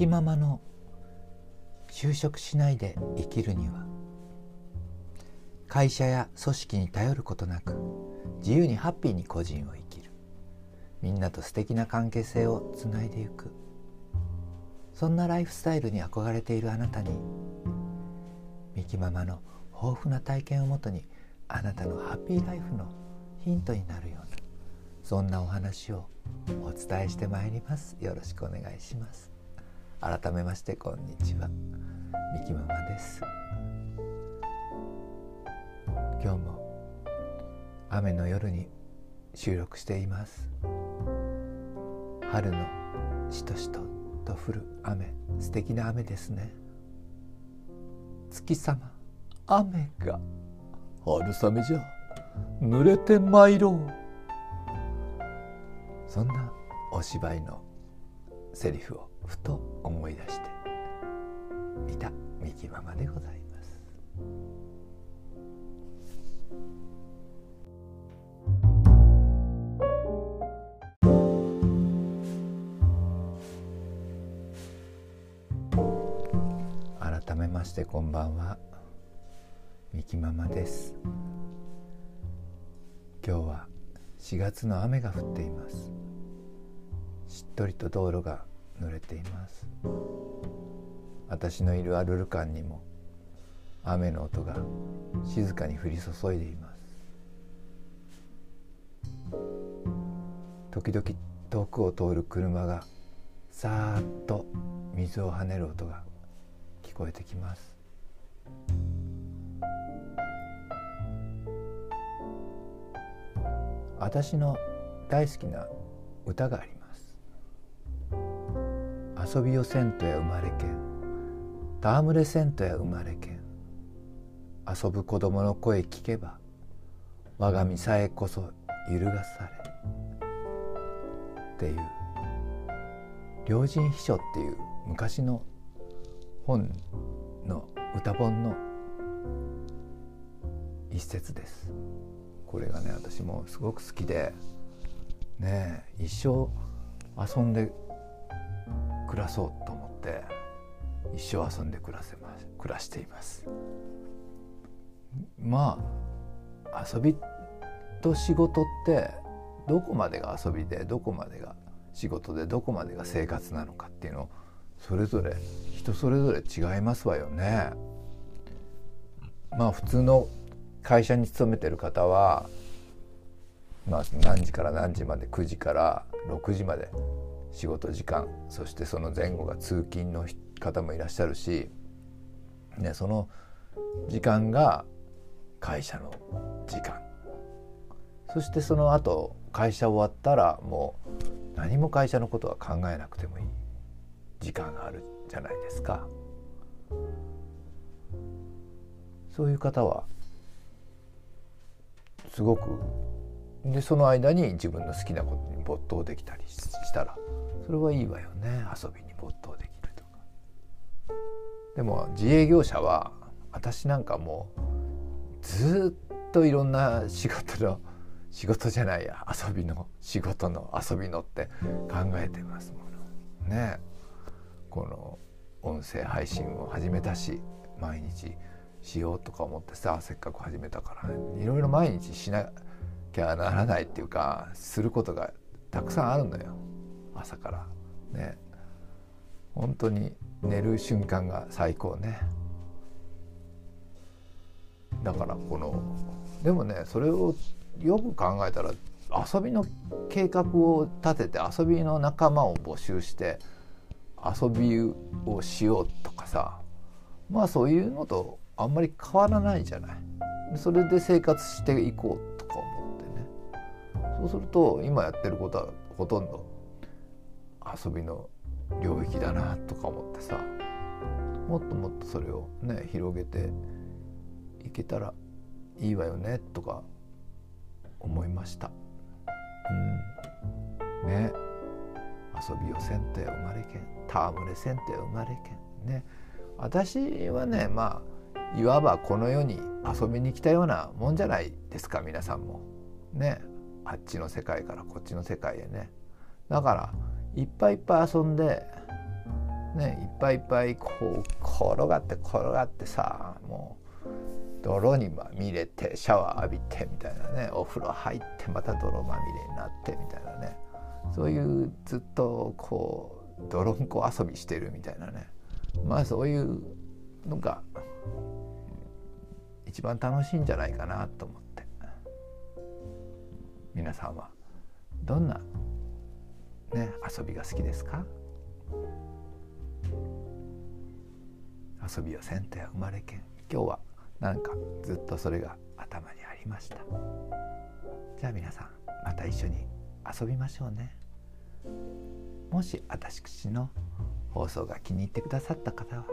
きままの就職しないで生きるには会社や組織に頼ることなく自由にハッピーに個人を生きる。みんなと素敵な関係性をつないでいく。そんなライフスタイルに憧れているあなたにみきママの豊富な体験をもとにあなたのハッピーライフのヒントになるようなそんなお話をお伝えしてまいります。よろしくお願いします。改めましてこんにちは。みきママです。今日も雨の夜に収録しています。春のしとしとと降る雨。素敵な雨ですね。月様。雨が。春雨じゃ。濡れて参ろう。そんなお芝居のセリフをふと思い出していたみきママでございます。改めましてこんばんは。みきママです。今日は4月の雨が降っています。しっとりと道路が濡れています。私のいるアルルカンにも雨の音が静かに降り注いでいます。時々遠くを通る車がさーっと水を跳ねる音が聞こえてきます。私の大好きな歌があります。遊びよせんとや生まれけん。戯れせんとや生まれけん。遊ぶ子供の声聞けば我が身さえこそ揺るがされ。っていう「良人秘書」っていう昔の本の歌本の一節です。これがね私もすごく好きでね一生遊んで暮らそうと思って一生遊んで暮らせます暮らしていますまあ遊びと仕事ってどこまでが遊びでどこまでが仕事でどこまでが生活なのかっていうのをそれぞれ人それぞれ違いますわよね。まあ普通の会社に勤めてる方は、まあ、何時から何時まで9時から6時まで仕事時間そしてその前後が通勤の方もいらっしゃるし、ね、その時間が会社の時間そしてその後会社終わったらもう何も会社のことは考えなくてもいい時間があるじゃないですか。そういう方はすごくでその間に自分の好きなことに没頭できたりしたらそれはいいわよね。遊びに没頭できるとか。でも自営業者は私なんかもうずっといろんな仕事の仕事じゃないや遊びの仕事の遊びのって考えてますもの。ね。この音声配信を始めたし毎日しようとか思ってさせっかく始めたから、いろいろ毎日しなきゃならないっていうかすることがたくさんあるのよ。朝から。ね。本当に寝る瞬間が最高ね。だからこのでもねそれをよく考えたら遊びの計画を立てて遊びの仲間を募集して遊びをしようとかさまあそういうのとあんまり変わらないじゃない。それで生活していこうっそうすると今やってることはほとんど遊びの領域だなとか思ってさもっともっとそれをね広げていけたらいいわよねとか思いました。うん。ね。遊びをせんとや生まれけん。戯れせんとや生まれけん。ね。私はねまあいわばこの世に遊びに来たようなもんじゃないですか皆さんも。ね。あっちの世界からこっちの世界へね。だからいっぱいいっぱい遊んでねいっぱいいっぱいこう転がって転がってさもう泥にまみれてシャワー浴びてみたいなねお風呂入ってまた泥まみれになってみたいなね。そういうずっとこう泥んこ遊びしてるみたいなね。まあそういうのが一番楽しいんじゃないかなと思って。皆さんはどんな、ね、遊びが好きですか？遊びをせんとや生まれけん。今日はなんかずっとそれが頭にありました。じゃあ皆さんまた一緒に遊びましょうね。もし私の放送が気に入ってくださった方は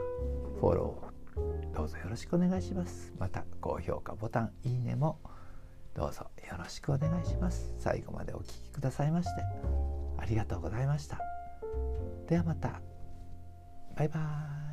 フォローどうぞよろしくお願いします。また高評価ボタンいいねもどうぞよろしくお願いします。最後までお聴きくださいましてありがとうございました。ではまた。バイバーイ。